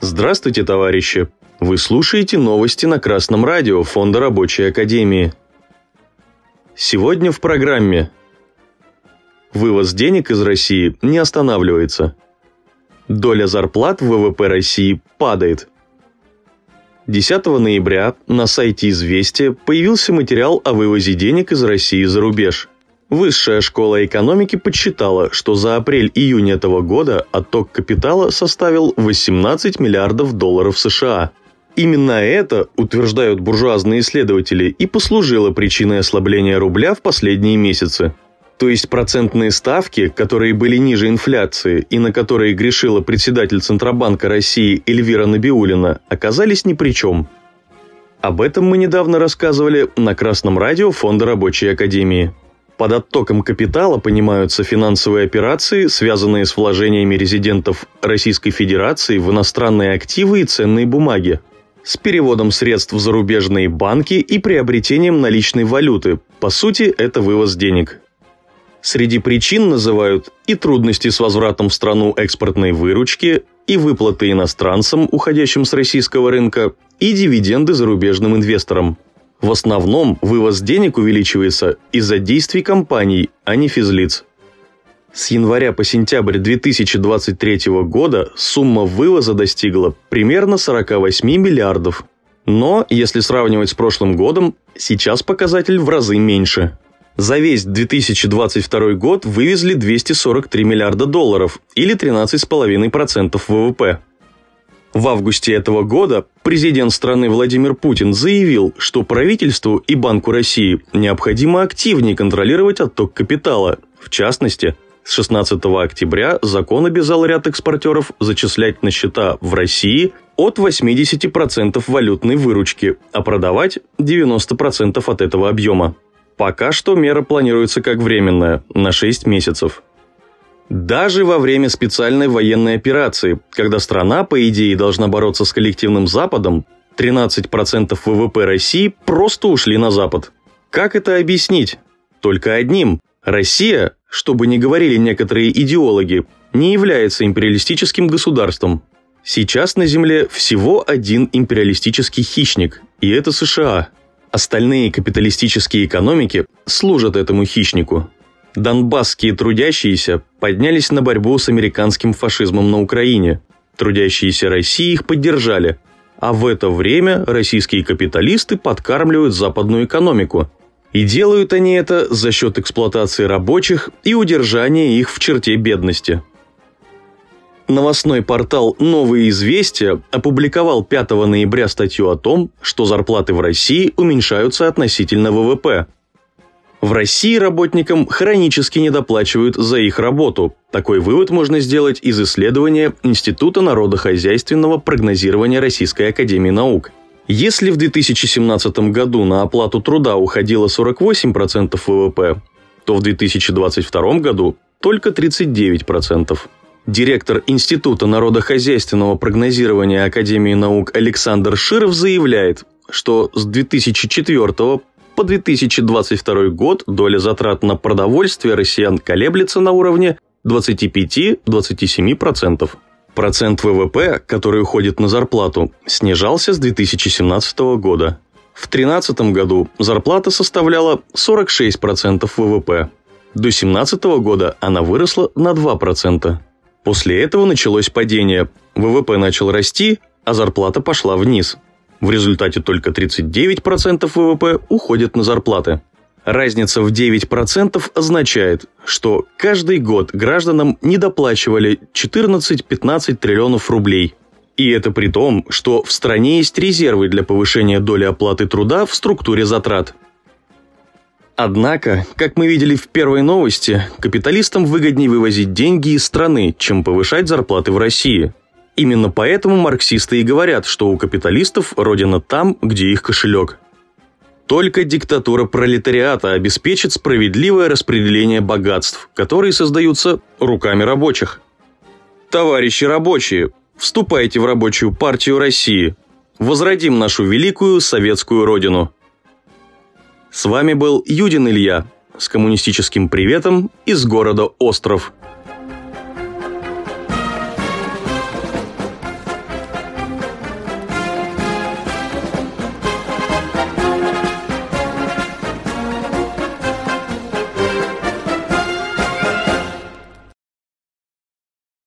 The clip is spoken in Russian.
Здравствуйте, товарищи! Вы слушаете новости на Красном радио Фонда Рабочей Академии. Сегодня в программе Вывоз денег из России не останавливается. Доля зарплат в ВВП России падает. 10 ноября на сайте «Известия» появился материал о вывозе денег из России за рубеж – Высшая школа экономики подсчитала, что за апрель-июнь этого года отток капитала составил 18 миллиардов долларов США. Именно это, утверждают буржуазные исследователи, и послужило причиной ослабления рубля в последние месяцы. То есть процентные ставки, которые были ниже инфляции и на которые грешила председатель Центробанка России Эльвира Набиулина, оказались ни при чем. Об этом мы недавно рассказывали на Красном радио Фонда Рабочей Академии. Под оттоком капитала понимаются финансовые операции, связанные с вложениями резидентов Российской Федерации в иностранные активы и ценные бумаги, с переводом средств в зарубежные банки и приобретением наличной валюты. По сути, это вывоз денег. Среди причин называют и трудности с возвратом в страну экспортной выручки, и выплаты иностранцам, уходящим с российского рынка, и дивиденды зарубежным инвесторам – в основном вывоз денег увеличивается из-за действий компаний, а не физлиц. С января по сентябрь 2023 года сумма вывоза достигла примерно 48 миллиардов. Но, если сравнивать с прошлым годом, сейчас показатель в разы меньше. За весь 2022 год вывезли 243 миллиарда долларов или 13,5% ВВП. В августе этого года президент страны Владимир Путин заявил, что правительству и Банку России необходимо активнее контролировать отток капитала. В частности, с 16 октября закон обязал ряд экспортеров зачислять на счета в России от 80% валютной выручки, а продавать 90% от этого объема. Пока что мера планируется как временная, на 6 месяцев. Даже во время специальной военной операции, когда страна, по идее, должна бороться с коллективным Западом, 13% ВВП России просто ушли на Запад. Как это объяснить? Только одним. Россия, что бы ни говорили некоторые идеологи, не является империалистическим государством. Сейчас на Земле всего один империалистический хищник, и это США. Остальные капиталистические экономики служат этому хищнику. Донбасские трудящиеся поднялись на борьбу с американским фашизмом на Украине. Трудящиеся России их поддержали. А в это время российские капиталисты подкармливают западную экономику. И делают они это за счет эксплуатации рабочих и удержания их в черте бедности. Новостной портал «Новые известия» опубликовал 5 ноября статью о том, что зарплаты в России уменьшаются относительно ВВП – в России работникам хронически недоплачивают за их работу. Такой вывод можно сделать из исследования Института народохозяйственного прогнозирования Российской Академии Наук. Если в 2017 году на оплату труда уходило 48% ВВП, то в 2022 году только 39%. Директор Института народохозяйственного прогнозирования Академии наук Александр Широв заявляет, что с 2004 по 2022 год доля затрат на продовольствие россиян колеблется на уровне 25-27%. Процент ВВП, который уходит на зарплату, снижался с 2017 года. В 2013 году зарплата составляла 46% ВВП. До 2017 года она выросла на 2%. После этого началось падение. ВВП начал расти, а зарплата пошла вниз – в результате только 39% ВВП уходят на зарплаты. Разница в 9% означает, что каждый год гражданам недоплачивали 14-15 триллионов рублей. И это при том, что в стране есть резервы для повышения доли оплаты труда в структуре затрат. Однако, как мы видели в первой новости, капиталистам выгоднее вывозить деньги из страны, чем повышать зарплаты в России – Именно поэтому марксисты и говорят, что у капиталистов родина там, где их кошелек. Только диктатура пролетариата обеспечит справедливое распределение богатств, которые создаются руками рабочих. Товарищи рабочие, вступайте в рабочую партию России. Возродим нашу великую советскую родину. С вами был Юдин Илья с коммунистическим приветом из города Остров –